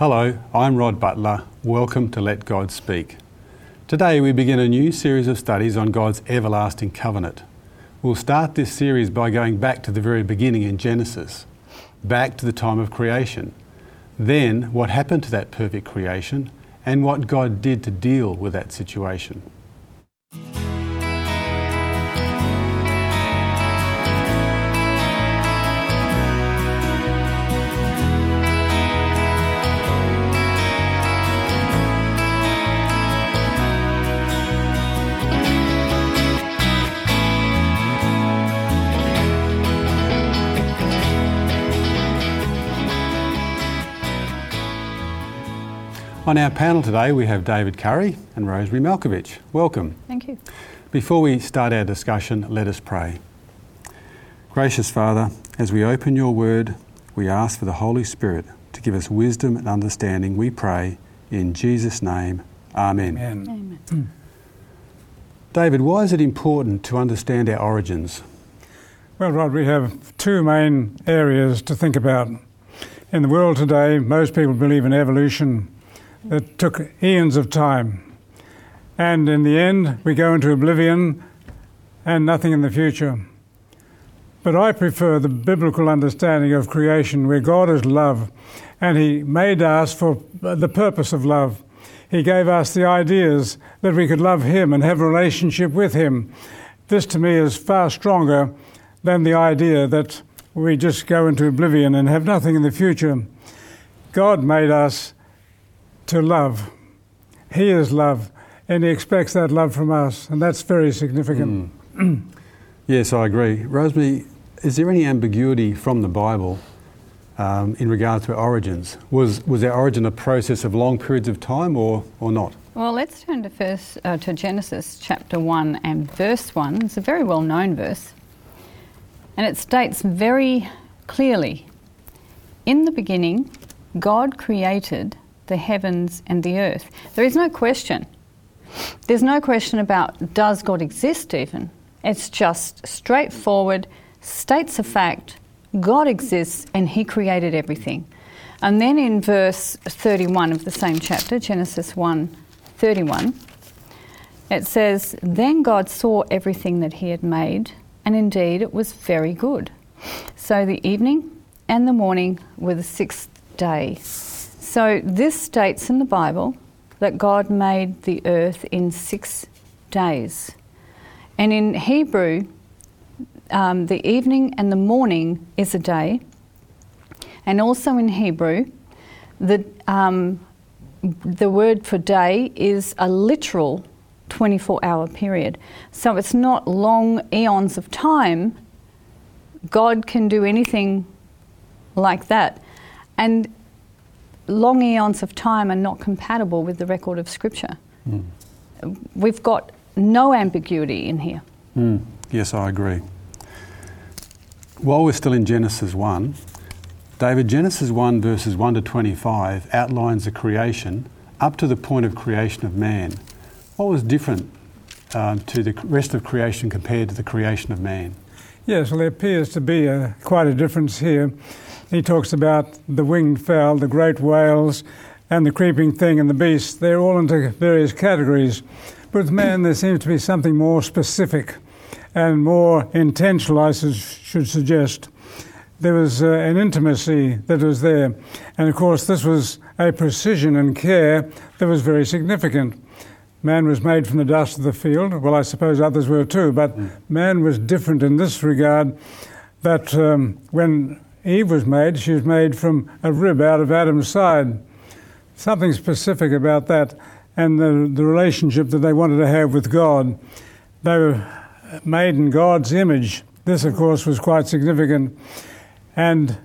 Hello, I'm Rod Butler. Welcome to Let God Speak. Today we begin a new series of studies on God's everlasting covenant. We'll start this series by going back to the very beginning in Genesis, back to the time of creation. Then, what happened to that perfect creation, and what God did to deal with that situation. On our panel today, we have David Curry and Rosemary Malkovich. Welcome. Thank you. Before we start our discussion, let us pray. Gracious Father, as we open your word, we ask for the Holy Spirit to give us wisdom and understanding, we pray. In Jesus' name, Amen. Amen. Amen. Hmm. David, why is it important to understand our origins? Well, Rod, we have two main areas to think about. In the world today, most people believe in evolution that took eons of time. And in the end, we go into oblivion and nothing in the future. But I prefer the biblical understanding of creation where God is love and He made us for the purpose of love. He gave us the ideas that we could love Him and have a relationship with Him. This to me is far stronger than the idea that we just go into oblivion and have nothing in the future. God made us to love. He is love, and He expects that love from us, and that's very significant. Mm. yes, I agree. Rosemary, is there any ambiguity from the Bible um, in regard to our origins? Was, was our origin a process of long periods of time or, or not? Well, let's turn to first uh, to Genesis chapter one and verse one. It's a very well-known verse, and it states very clearly: "In the beginning, God created the heavens and the earth. There is no question. There's no question about does God exist even. It's just straightforward, states a fact, God exists and He created everything. And then in verse 31 of the same chapter, Genesis 1 31, it says, Then God saw everything that He had made, and indeed it was very good. So the evening and the morning were the sixth day. So, this states in the Bible that God made the earth in six days. And in Hebrew, um, the evening and the morning is a day. And also in Hebrew, the, um, the word for day is a literal 24 hour period. So it's not long eons of time. God can do anything like that. And long eons of time are not compatible with the record of Scripture. Mm. We've got no ambiguity in here. Mm. Yes, I agree. While we're still in Genesis 1, David, Genesis 1, verses 1 to 25, outlines the creation up to the point of creation of man. What was different um, to the rest of creation compared to the creation of man? Yes, well, there appears to be a, quite a difference here. He talks about the winged fowl, the great whales, and the creeping thing and the beast. They're all into various categories. But with man, there seems to be something more specific and more intentional, I should suggest. There was uh, an intimacy that was there. And of course, this was a precision and care that was very significant. Man was made from the dust of the field. Well, I suppose others were too, but man was different in this regard that um, when Eve was made, she was made from a rib out of Adam's side. Something specific about that and the, the relationship that they wanted to have with God. They were made in God's image. This, of course, was quite significant. And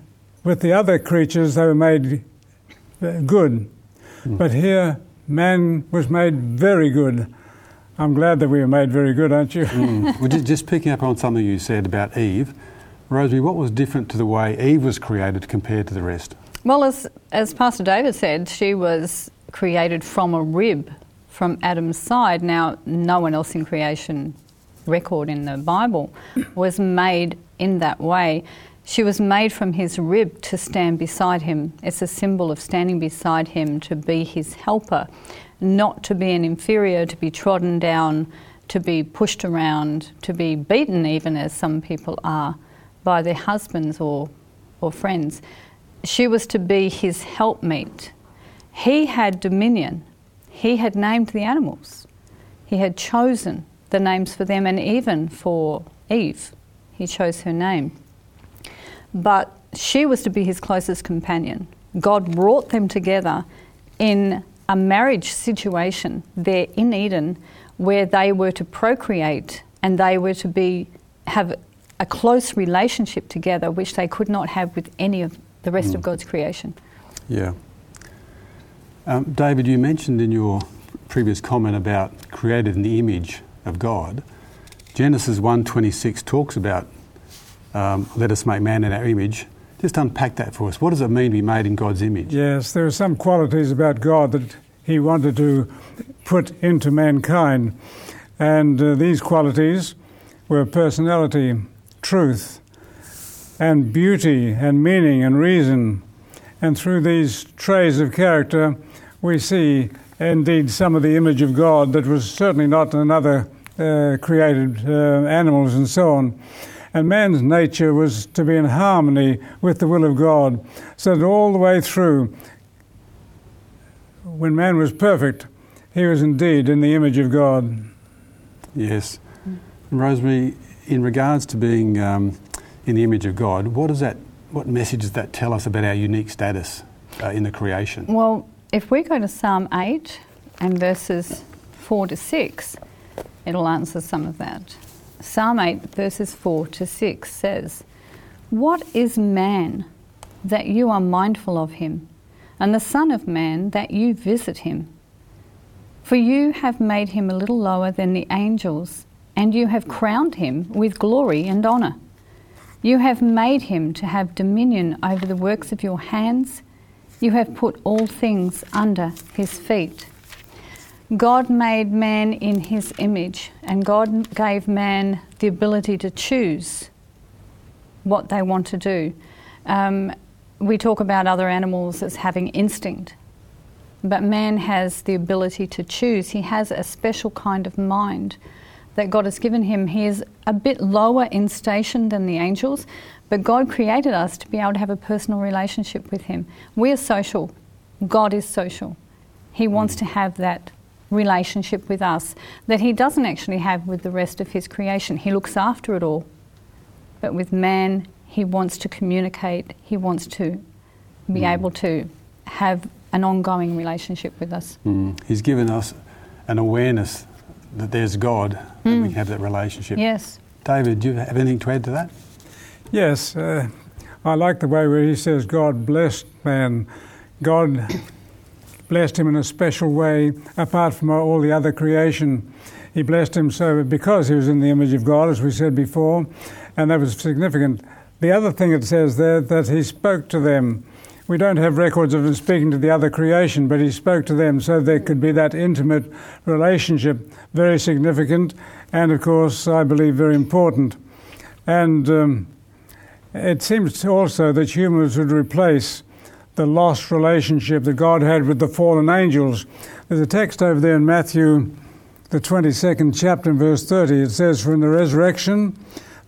with the other creatures, they were made good. Mm. But here, man was made very good. I'm glad that we were made very good, aren't you? mm. well, just picking up on something you said about Eve, Rosie, what was different to the way Eve was created compared to the rest? Well, as, as Pastor David said, she was created from a rib from Adam's side. Now, no one else in creation record in the Bible was made in that way. She was made from his rib to stand beside him. It's a symbol of standing beside him to be his helper, not to be an inferior, to be trodden down, to be pushed around, to be beaten, even as some people are, by their husbands or, or friends. She was to be his helpmeet. He had dominion. He had named the animals. He had chosen the names for them, and even for Eve, he chose her name but she was to be his closest companion. God brought them together in a marriage situation there in Eden where they were to procreate and they were to be have a close relationship together which they could not have with any of the rest mm. of God's creation. Yeah. Um, David, you mentioned in your previous comment about created in the image of God. Genesis 1:26 talks about um, let us make man in our image. Just unpack that for us. What does it mean to be made in God's image? Yes, there are some qualities about God that He wanted to put into mankind. And uh, these qualities were personality, truth, and beauty, and meaning, and reason. And through these traits of character, we see indeed some of the image of God that was certainly not in other uh, created uh, animals and so on and man's nature was to be in harmony with the will of God. So that all the way through, when man was perfect, he was indeed in the image of God. Yes. Rosemary, in regards to being um, in the image of God, what does that, what message does that tell us about our unique status uh, in the creation? Well, if we go to Psalm 8 and verses 4 to 6, it'll answer some of that. Psalm 8, verses 4 to 6 says, What is man that you are mindful of him, and the Son of Man that you visit him? For you have made him a little lower than the angels, and you have crowned him with glory and honour. You have made him to have dominion over the works of your hands. You have put all things under his feet. God made man in his image, and God gave man the ability to choose what they want to do. Um, we talk about other animals as having instinct, but man has the ability to choose. He has a special kind of mind that God has given him. He is a bit lower in station than the angels, but God created us to be able to have a personal relationship with Him. We are social, God is social. He wants to have that relationship with us that he doesn't actually have with the rest of his creation. He looks after it all. But with man, he wants to communicate, he wants to be mm. able to have an ongoing relationship with us. Mm. He's given us an awareness that there's God, mm. that we hmm. have that relationship. Yes. David, do you have anything to add to that? Yes. Uh, I like the way where he says God blessed man. God blessed him in a special way, apart from all the other creation. He blessed him so because he was in the image of God, as we said before, and that was significant. The other thing it says there that he spoke to them. We don't have records of him speaking to the other creation, but he spoke to them so there could be that intimate relationship, very significant, and of course, I believe, very important. And um, it seems also that humans would replace the lost relationship that God had with the fallen angels. There's a text over there in Matthew, the 22nd chapter, and verse 30. It says, For in the resurrection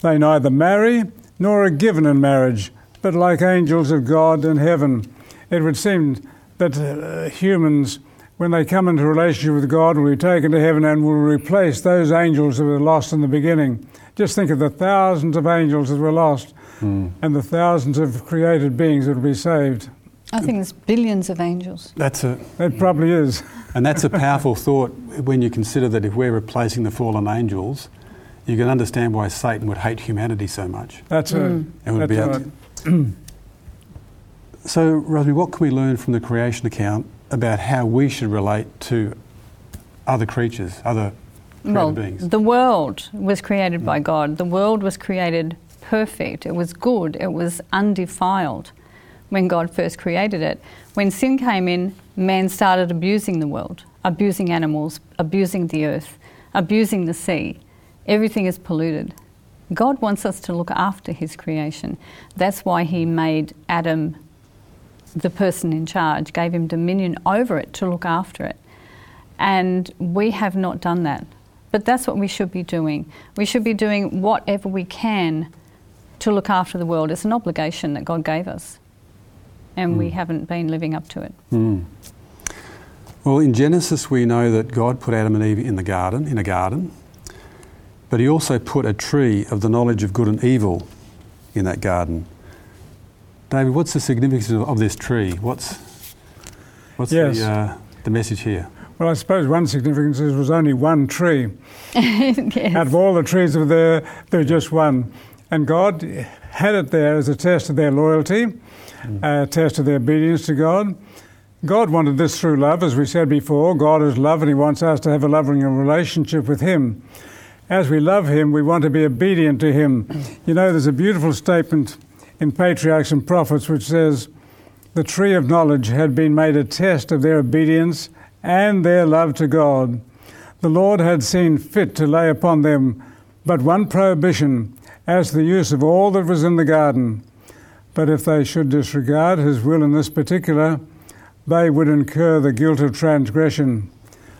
they neither marry nor are given in marriage, but like angels of God in heaven. It would seem that uh, humans, when they come into relationship with God, will be taken to heaven and will replace those angels that were lost in the beginning. Just think of the thousands of angels that were lost mm. and the thousands of created beings that will be saved. I think there's billions of angels. That's a. It probably is. And that's a powerful thought when you consider that if we're replacing the fallen angels, you can understand why Satan would hate humanity so much. That's mm. it. would that's be right. so, Rosemary, what can we learn from the creation account about how we should relate to other creatures, other well, beings? The world was created mm. by God. The world was created perfect. It was good. It was undefiled when God first created it. When sin came in, man started abusing the world, abusing animals, abusing the earth, abusing the sea. Everything is polluted. God wants us to look after His creation. That's why He made Adam the person in charge, gave him dominion over it to look after it. And we have not done that. But that's what we should be doing. We should be doing whatever we can to look after the world. It's an obligation that God gave us. And mm. we haven't been living up to it. Mm. Well, in Genesis, we know that God put Adam and Eve in the garden, in a garden, but He also put a tree of the knowledge of good and evil in that garden. David, what's the significance of this tree? What's, what's yes. the, uh, the message here? Well, I suppose one significance is there was only one tree. yes. Out of all the trees of there, there was just one. And God had it there as a test of their loyalty, mm. a test of their obedience to God. God wanted this through love, as we said before. God is love, and He wants us to have a loving relationship with Him. As we love Him, we want to be obedient to Him. You know, there's a beautiful statement in Patriarchs and Prophets, which says, The tree of knowledge had been made a test of their obedience and their love to God. The Lord had seen fit to lay upon them but one prohibition as the use of all that was in the garden. But if they should disregard his will in this particular, they would incur the guilt of transgression.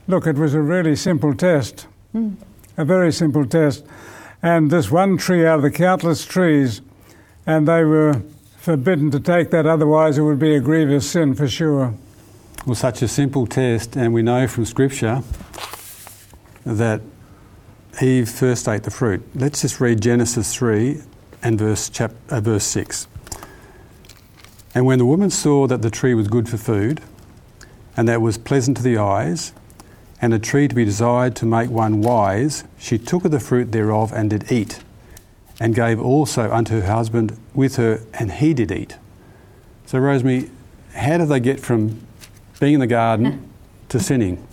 Look, it was a really simple test, mm. A very simple test. And this one tree out of the countless trees and they were forbidden to take that, otherwise, it would be a grievous sin for sure. Well, such a simple test, and we know from Scripture that Eve first ate the fruit. Let's just read Genesis 3 and verse, chap- uh, verse 6. And when the woman saw that the tree was good for food, and that was pleasant to the eyes, and a tree to be desired to make one wise, she took of the fruit thereof and did eat and gave also unto her husband with her, and he did eat. So, Rosemary, how did they get from being in the garden to sinning?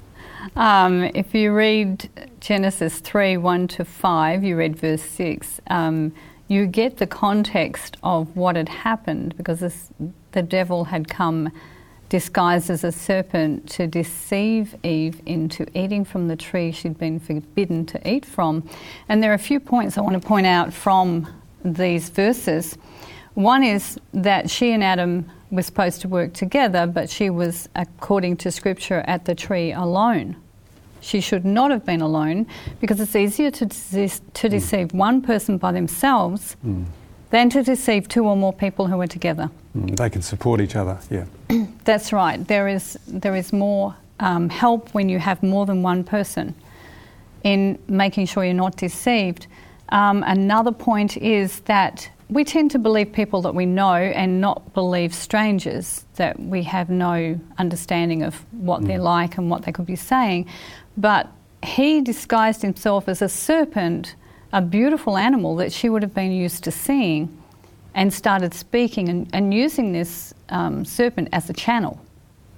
Um, if you read Genesis 3 1 to 5, you read verse 6, um, you get the context of what had happened because this, the devil had come disguised as a serpent to deceive Eve into eating from the tree she'd been forbidden to eat from. And there are a few points I want to point out from these verses. One is that she and Adam were supposed to work together, but she was, according to Scripture, at the tree alone. She should not have been alone because it's easier to, to deceive one person by themselves mm. Than to deceive two or more people who are together. Mm, they can support each other, yeah. That's right. There is, there is more um, help when you have more than one person in making sure you're not deceived. Um, another point is that we tend to believe people that we know and not believe strangers that we have no understanding of what mm. they're like and what they could be saying. But he disguised himself as a serpent, a beautiful animal that she would have been used to seeing and started speaking and, and using this um, serpent as a channel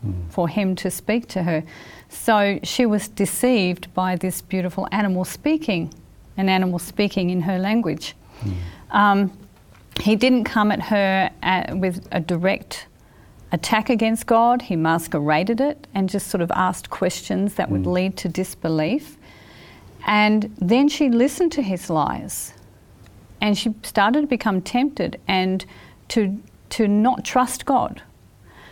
mm. for him to speak to her. So she was deceived by this beautiful animal speaking, an animal speaking in her language. Mm. Um, he didn't come at her at, uh, with a direct attack against God, he masqueraded it and just sort of asked questions that mm. would lead to disbelief. And then she listened to his lies and she started to become tempted and to, to not trust God.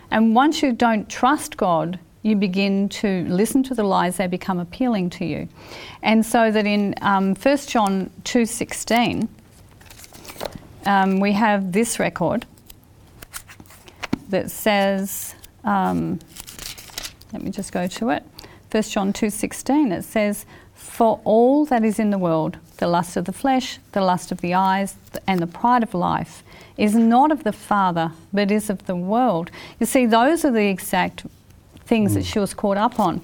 And once you don't trust God, you begin to listen to the lies, they become appealing to you. And so that in um, 1 John 2.16, um, we have this record that says, um, let me just go to it, 1 John 2.16, it says, For all that is in the world, the lust of the flesh, the lust of the eyes, and the pride of life is not of the Father, but is of the world. You see, those are the exact things mm. that she was caught up on.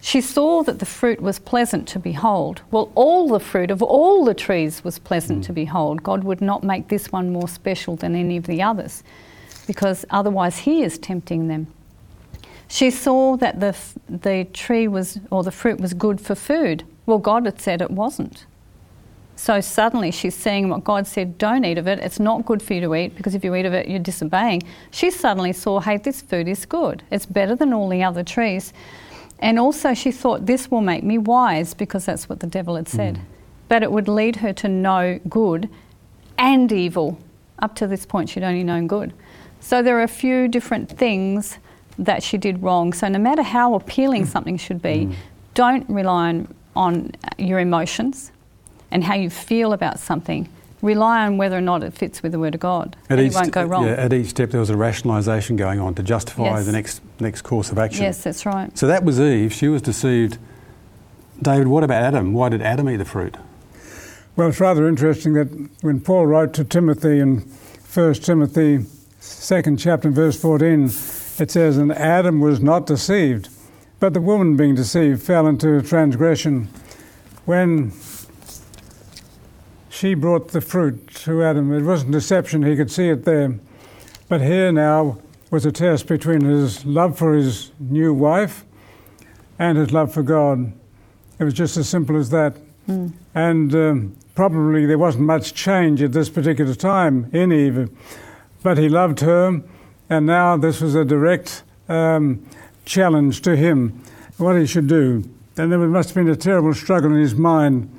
She saw that the fruit was pleasant to behold. Well, all the fruit of all the trees was pleasant mm. to behold. God would not make this one more special than any of the others, because otherwise He is tempting them. She saw that the, the tree was, or the fruit was good for food. Well, God had said it wasn't. So suddenly she's seeing what God said, don't eat of it. It's not good for you to eat because if you eat of it, you're disobeying. She suddenly saw, hey, this food is good. It's better than all the other trees. And also she thought, this will make me wise because that's what the devil had said. Mm. but it would lead her to know good and evil. Up to this point, she'd only known good. So there are a few different things that she did wrong. So no matter how appealing mm. something should be, mm. don't rely on, on your emotions and how you feel about something. Rely on whether or not it fits with the Word of God. and it won't go wrong. Yeah, at each step, there was a rationalisation going on to justify Yes. the next next course of action. Yes, that's right. So that was Eve. She was deceived. David, what about Adam? Why did Adam eat the fruit? Well, it's rather interesting that when Paul wrote to Timothy in 1 Timothy, second chapter, verse 14, it says, And Adam was not deceived, but the woman being deceived fell into transgression. When she brought the fruit to Adam, it wasn't deception, he could see it there. But here now was a test between his love for his new wife and his love for God. It was just as simple as that. And um, probably there wasn't much change at this particular time in Eve, but he loved her, and now this was a direct um, challenge to him what he should do. And there must have been a terrible struggle in his mind,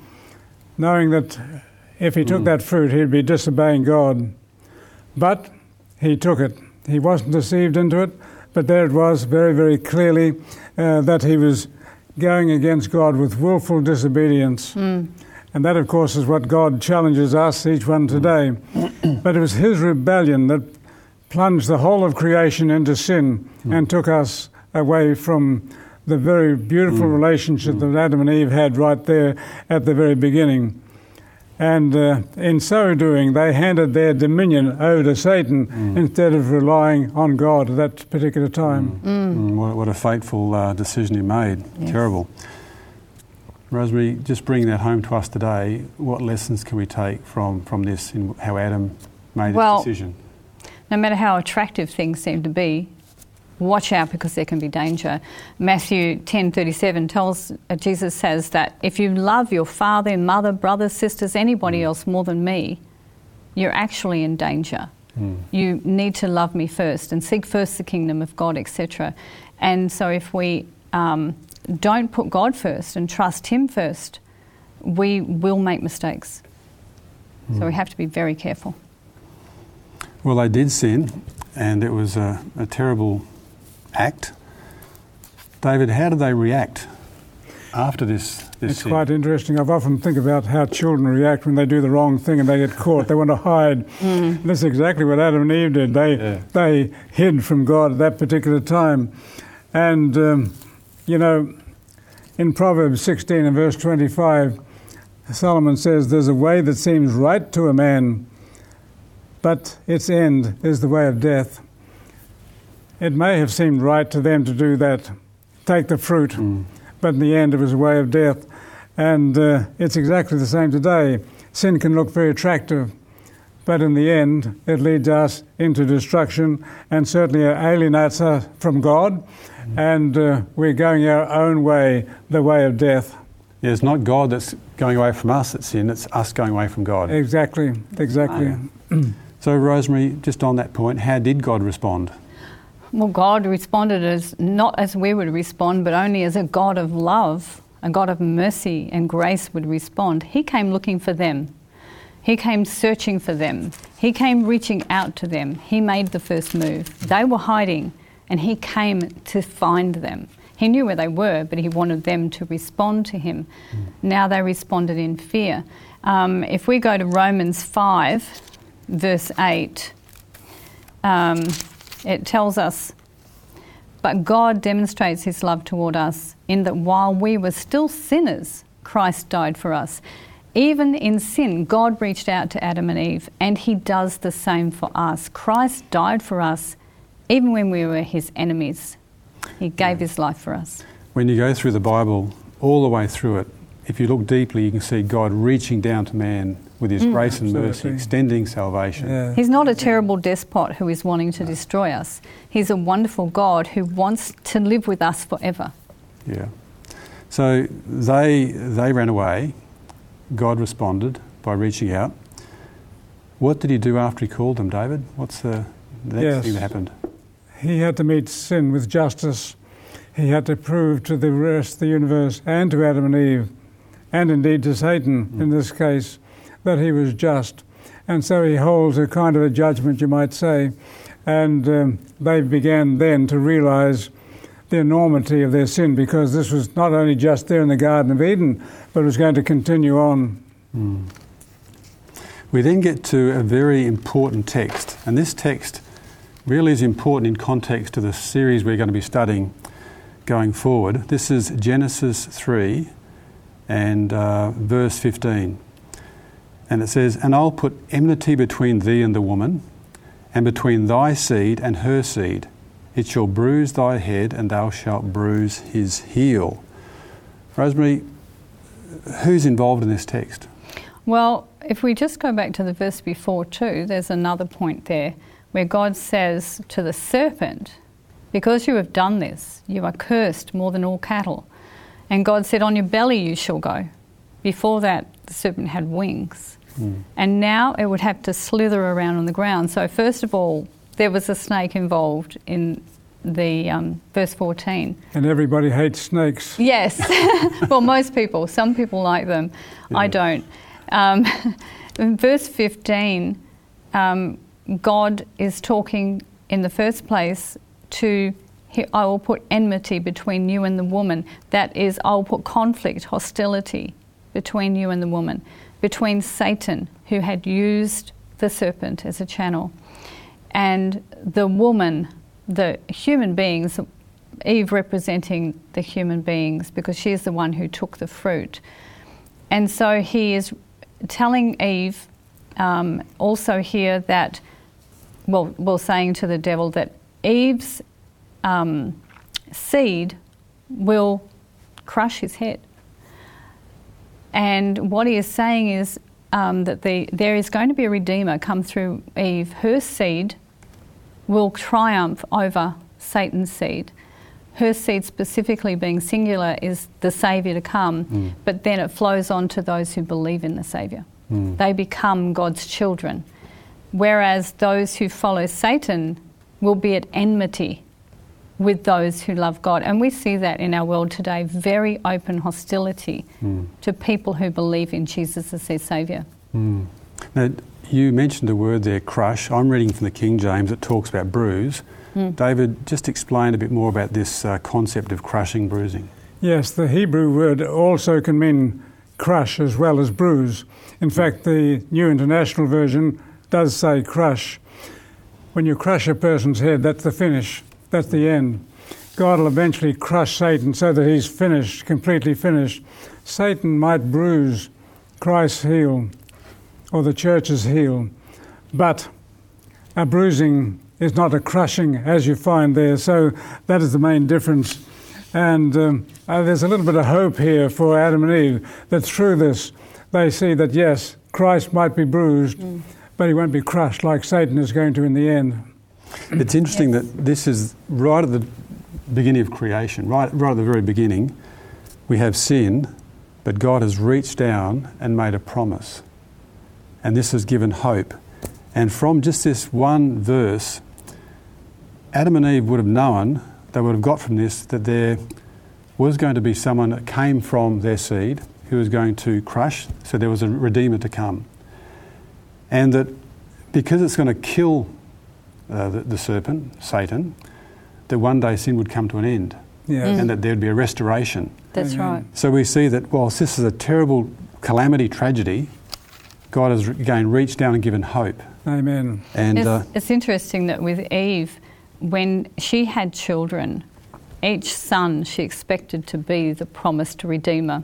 knowing that if he took that fruit, he'd be disobeying God. But he took it. He wasn't deceived into it, but there it was very, very clearly uh, that he was going against God with willful disobedience. And that, of course, is what God challenges us, each one today. but it was his rebellion that plunged the whole of creation into sin and took us away from the very beautiful relationship that Adam and Eve had right there at the very beginning. And uh, in so doing, they handed their dominion over to Satan instead of relying on God at that particular time. Mm, what, what a fateful uh, decision he made. Yes. Terrible. Rosemary, just bring that home to us today, what lessons can we take from, from this in how Adam made Well- his decision? No matter how attractive things seem to be, watch out because there can be danger. Matthew 10:37 tells uh, Jesus says that if you love your father, mother, brothers, sisters, anybody else more than me, you're actually in danger. You need to love me first and seek first the kingdom of God, etc. And so if we um, don't put God first and trust Him first, we will make mistakes. So we have to be very careful. Well, they did sin, and it was a, a terrible act. David, how did they react after this? this It's sin? quite interesting. I've often think about how children react when they do the wrong thing and they get caught. They want to hide. That's exactly what Adam and Eve did. They Yeah. they hid from God at that particular time, and um, you know, in Proverbs 16 and verse 25, Solomon says, "There's a way that seems right to a man, but its end is the way of death." It may have seemed right to them to do that, take the fruit but in the end it was a way of death. And uh, it's exactly the same today. Sin can look very attractive, but in the end it leads us into destruction and certainly alienates us from God, and uh, we're going our own way, the way of death. Yeah, it's not God that's going away from us it's sin, it's us going away from God. Exactly, exactly. So, Rosemary, just on that point, how did God respond? Well, God responded as not as we would respond, but only as a God of love, a God of mercy and grace would respond. He came looking for them. He came searching for them. He came reaching out to them. He made the first move. They were hiding, and He came to find them. He knew where they were, but He wanted them to respond to Him. Now they responded in fear. Um, if we go to Romans 5, verse 8, um, it tells us, but God demonstrates his love toward us in that while we were still sinners, Christ died for us. Even in sin, God reached out to Adam and Eve, and he does the same for us. Christ died for us even when we were his enemies. He gave his life for us. When you go through the Bible, all the way through it, if you look deeply, you can see God reaching down to man with his mm. grace and mercy, extending salvation. Yeah. He's not a terrible despot who is wanting to destroy us. He's a wonderful God who wants to live with us forever. Yeah. So they they ran away. God responded by reaching out. What did he do after he called them, David? What's the, the next Yes. thing that happened? He had to meet sin with justice. He had to prove to the rest of the universe and to Adam and Eve and indeed to Satan in mm. this case, that he was just. And so he holds a kind of a judgment, you might say. And um, they began then to realize the enormity of their sin because this was not only just there in the Garden of Eden, but it was going to continue on. We then get to a very important text, and this text really is important in context to the series we're going to be studying going forward. This is Genesis 3 and uh, verse 15. And it says, And I'll put enmity between thee and the woman, and between thy seed and her seed. It shall bruise thy head, and thou shalt bruise his heel. Rosemary, who's involved in this text? Well, if we just go back to the verse before, too, there's another point there where God says to the serpent, Because you have done this, you are cursed more than all cattle. And God said, On your belly you shall go. Before that, the serpent had wings. Mm. And now it would have to slither around on the ground. So, first of all, there was a snake involved in the um, verse 14. And everybody hates snakes. Yes. well, most people. Some people like them. Yeah. I don't. Um, in verse 15, um, God is talking in the first place to I will put enmity between you and the woman. That is, I will put conflict, hostility between you and the woman, between Satan, who had used the serpent as a channel, and the woman, the human beings, Eve representing the human beings because she is the one who took the fruit. And so he is telling Eve um, also here that, well, well, saying to the devil that Eve's um, seed will crush his head. And what he is saying is um, that the, there is going to be a redeemer come through Eve. Her seed will triumph over Satan's seed. Her seed, specifically being singular, is the Saviour to come, mm. but then it flows on to those who believe in the Saviour. Mm. They become God's children. Whereas those who follow Satan will be at enmity with those who love God. And we see that in our world today very open hostility mm. to people who believe in Jesus as their Saviour. Mm. Now, you mentioned a word there, crush. I'm reading from the King James, it talks about bruise. Mm. David, just explain a bit more about this uh, concept of crushing, bruising. Yes, the Hebrew word also can mean crush as well as bruise. In fact, the New International Version does say crush. When you crush a person's head, that's the finish. That's the end. God will eventually crush Satan so that he's finished, completely finished. Satan might bruise Christ's heel or the church's heel, but a bruising is not a crushing as you find there. So that is the main difference. And um, uh, there's a little bit of hope here for Adam and Eve that through this they see that yes, Christ might be bruised, mm. but he won't be crushed like Satan is going to in the end. It's interesting yes. that this is right at the beginning of creation, right, right at the very beginning. We have sin, but God has reached down and made a promise. And this has given hope. And from just this one verse, Adam and Eve would have known, they would have got from this, that there was going to be someone that came from their seed who was going to crush, so there was a redeemer to come. And that because it's going to kill uh, the, the, serpent, Satan, that one day sin would come to an end. Yeah. Mm. And that there would be a restoration. That's right. So we see that whilst this is a terrible calamity, tragedy, God has again reached down and given hope. Amen. And it's, uh, it's interesting that with Eve, when she had children, each son she expected to be the promised redeemer.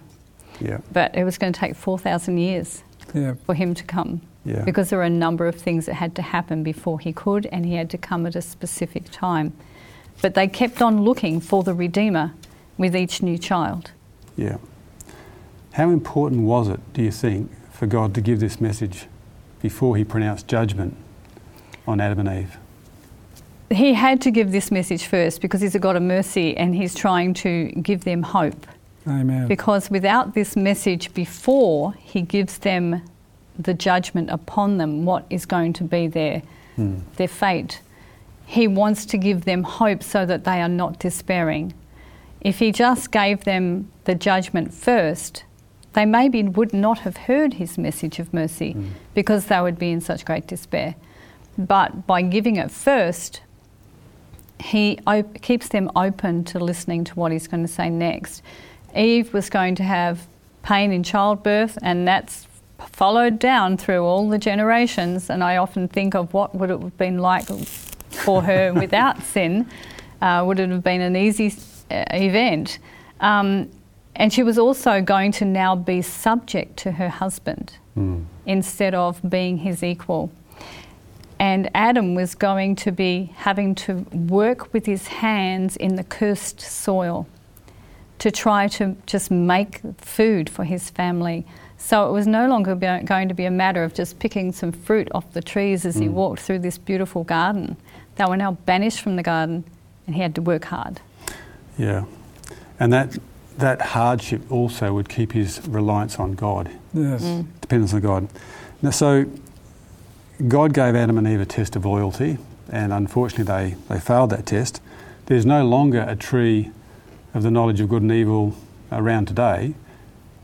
Yeah. But it was going to take 4,000 years yeah. for him to come. Yeah. Because there were a number of things that had to happen before he could, and he had to come at a specific time. But they kept on looking for the Redeemer with each new child. Yeah. How important was it, do you think, for God to give this message before he pronounced judgment on Adam and Eve? He had to give this message first because he's a God of mercy and he's trying to give them hope. Amen. Because without this message before he gives them the judgment upon them, what is going to be their, mm. their fate. He wants to give them hope so that they are not despairing. If he just gave them the judgment first, they maybe would not have heard his message of mercy Mm. because they would be in such great despair. But by giving it first, he op- keeps them open to listening to what he's going to say next. Eve was going to have pain in childbirth, and that's followed down through all the generations. And I often think of what would it have been like for her without sin. Uh, would it have been an easy uh, event? Um, and she was also going to now be subject to her husband Mm. instead of being his equal. And Adam was going to be having to work with his hands in the cursed soil to try to just make food for his family. So it was no longer going to be a matter of just picking some fruit off the trees as he Mm. walked through this beautiful garden. They were now banished from the garden and he had to work hard. Yeah. And that, that hardship also would keep his reliance on God, Yes. Mm. dependence on God. Now, so God gave Adam and Eve a test of loyalty, and unfortunately they, they failed that test. There's no longer a tree of the knowledge of good and evil around today.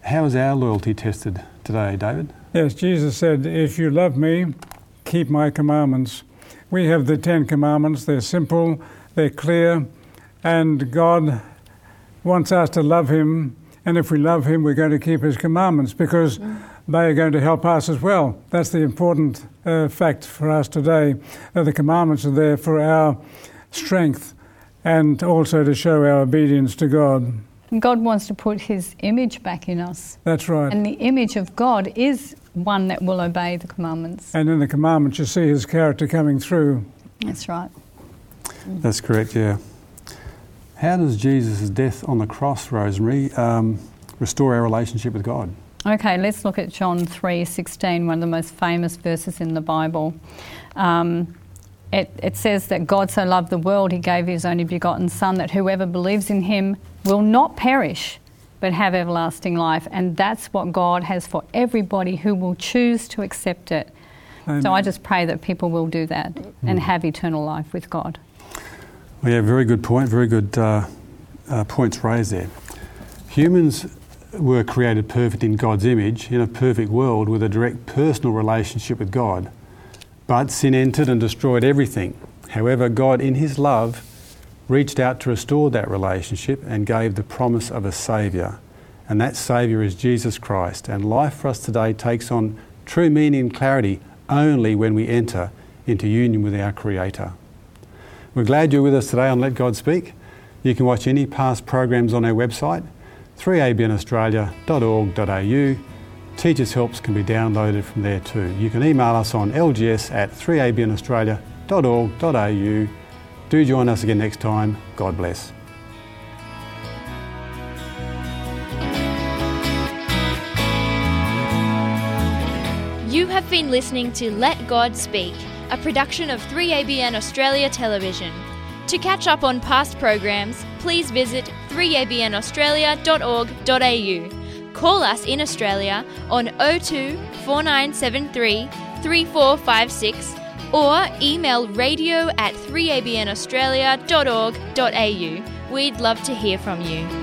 How is our loyalty tested today, David? Yes, Jesus said, If you love me, keep my commandments. We have the Ten Commandments. They're simple, they're clear, and God wants us to love Him. And if we love Him, we're going to keep His commandments because they are going to help us as well. That's the important uh, fact for us today. Uh, the commandments are there for our strength and also to show our obedience to God. And God wants to put his image back in us. That's right. And the image of God is one that will obey the commandments. And in the commandments, you see His character coming through. That's right. That's correct, yeah. How does Jesus' death on the cross, Rosemary, um, restore our relationship with God? Okay, let's look at John 3:16, one of the most famous verses in the Bible. Um, it, it says that God so loved the world, he gave his only begotten Son, that whoever believes in him will not perish, but have everlasting life. And that's what God has for everybody who will choose to accept it. And So I just pray that people will do that and have eternal life with God. Well, yeah, very good point. Very good uh, uh, points raised there. Humans were created perfect in God's image in a perfect world with a direct personal relationship with God. But sin entered and destroyed everything. However, God, in His love, reached out to restore that relationship and gave the promise of a Saviour. And that Saviour is Jesus Christ. And life for us today takes on true meaning and clarity only when we enter into union with our Creator. We're glad you're with us today on Let God Speak. You can watch any past programs on our website, 3abnaustralia.org.au. Teachers' helps can be downloaded from there too. You can email us on lgs at 3abnaustralia.org.au. Do join us again next time. God bless. You have been listening to Let God Speak, a production of 3ABN Australia Television. To catch up on past programs, please visit 3abnaustralia.org.au. Call us in Australia on 02 4973 3456 or email radio at 3abnaustralia.org.au. We'd love to hear from you.